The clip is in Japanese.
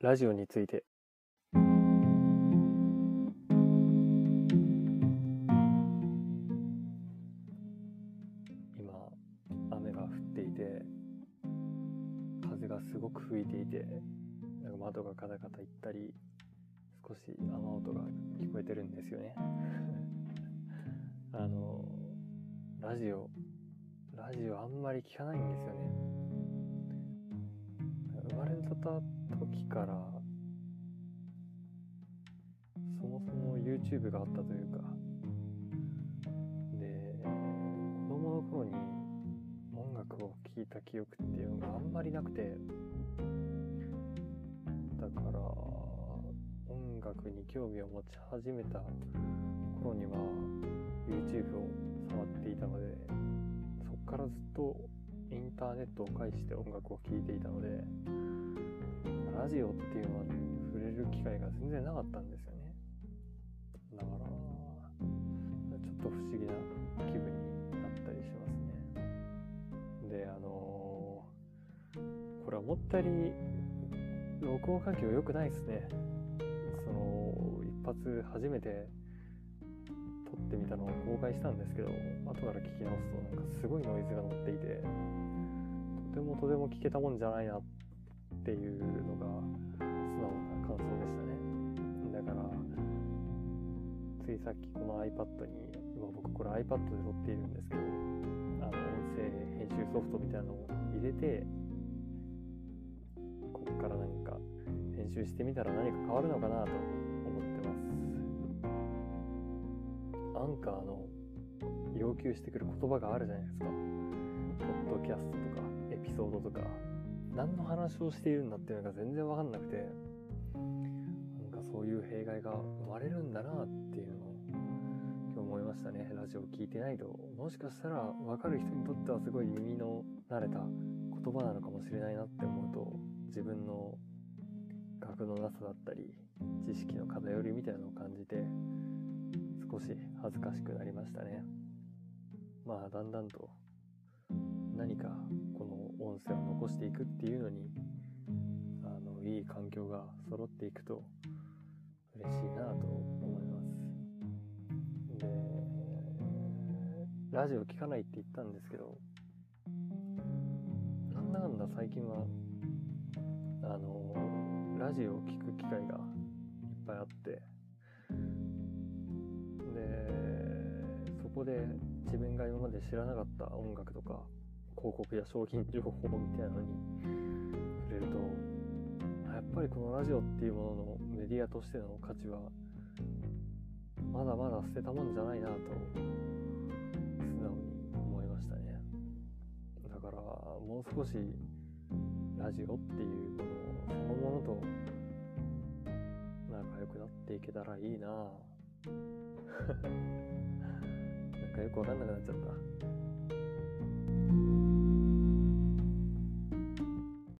ラジオについて。今雨が降っていて風がすごく吹いていてなんか窓がカタカタいったり少し雨音が聞こえてるんですよね。あのラジオラジオあんまり聞かないんですよね。生まれた時からそもそも YouTube があったというかで子供の頃に音楽を聴いた記憶っていうのがあんまりなくてだから音楽に興味を持ち始めた頃には YouTube を触っていたのでそこからずっとインターネットを介して音楽を聴いていたのでラジオっていうのは触れる機会が全然なかったんですよね。だからちょっと不思議な気分になったりしますね。であのー、これ思ったより録音環境良くないですね。その一発初めて撮ってみたのを公開したんですけど後から聞き直すとなんかすごいノイズが乗っていてとてもとても聞けたもんじゃないなってていうのが素直な感想でしたね。だからついさっきこの iPad に今僕これ iPad で撮っているんですけどあの音声編集ソフトみたいなのを入れてここから何か編集してみたら何か変わるのかなと思ってます。アンカーの要求してくる言葉があるじゃないですか。ポッドキャストとかエピソードとか。何の話をしているんだっていうのが全然わかんなくてなんかそういう弊害が生まれるんだなっていうのを今日思いましたね。ラジオ聞いてないともしかしたら分かる人にとってはすごい耳の慣れた言葉なのかもしれないなって思うと自分の学のなさだったり知識の偏りみたいなのを感じて少し恥ずかしくなりましたね。まあだんだんと何かこの音声を残していくっていうのにあのいい環境が揃っていくと嬉しいなと思います。でラジオ聞かないって言ったんですけどなんだかんだ最近はあのラジオを聞く機会がいっぱいあってでそこで自分が今まで知らなかった音楽とか広告や商品情報みたいなのに触れるとやっぱりこのラジオっていうもののメディアとしての価値はまだまだ捨てたもんじゃないなと素直に思いましたね。だからもう少しラジオっていうものそのものと仲良くなっていけたらいいな。なんかよくわかんなくなっちゃった。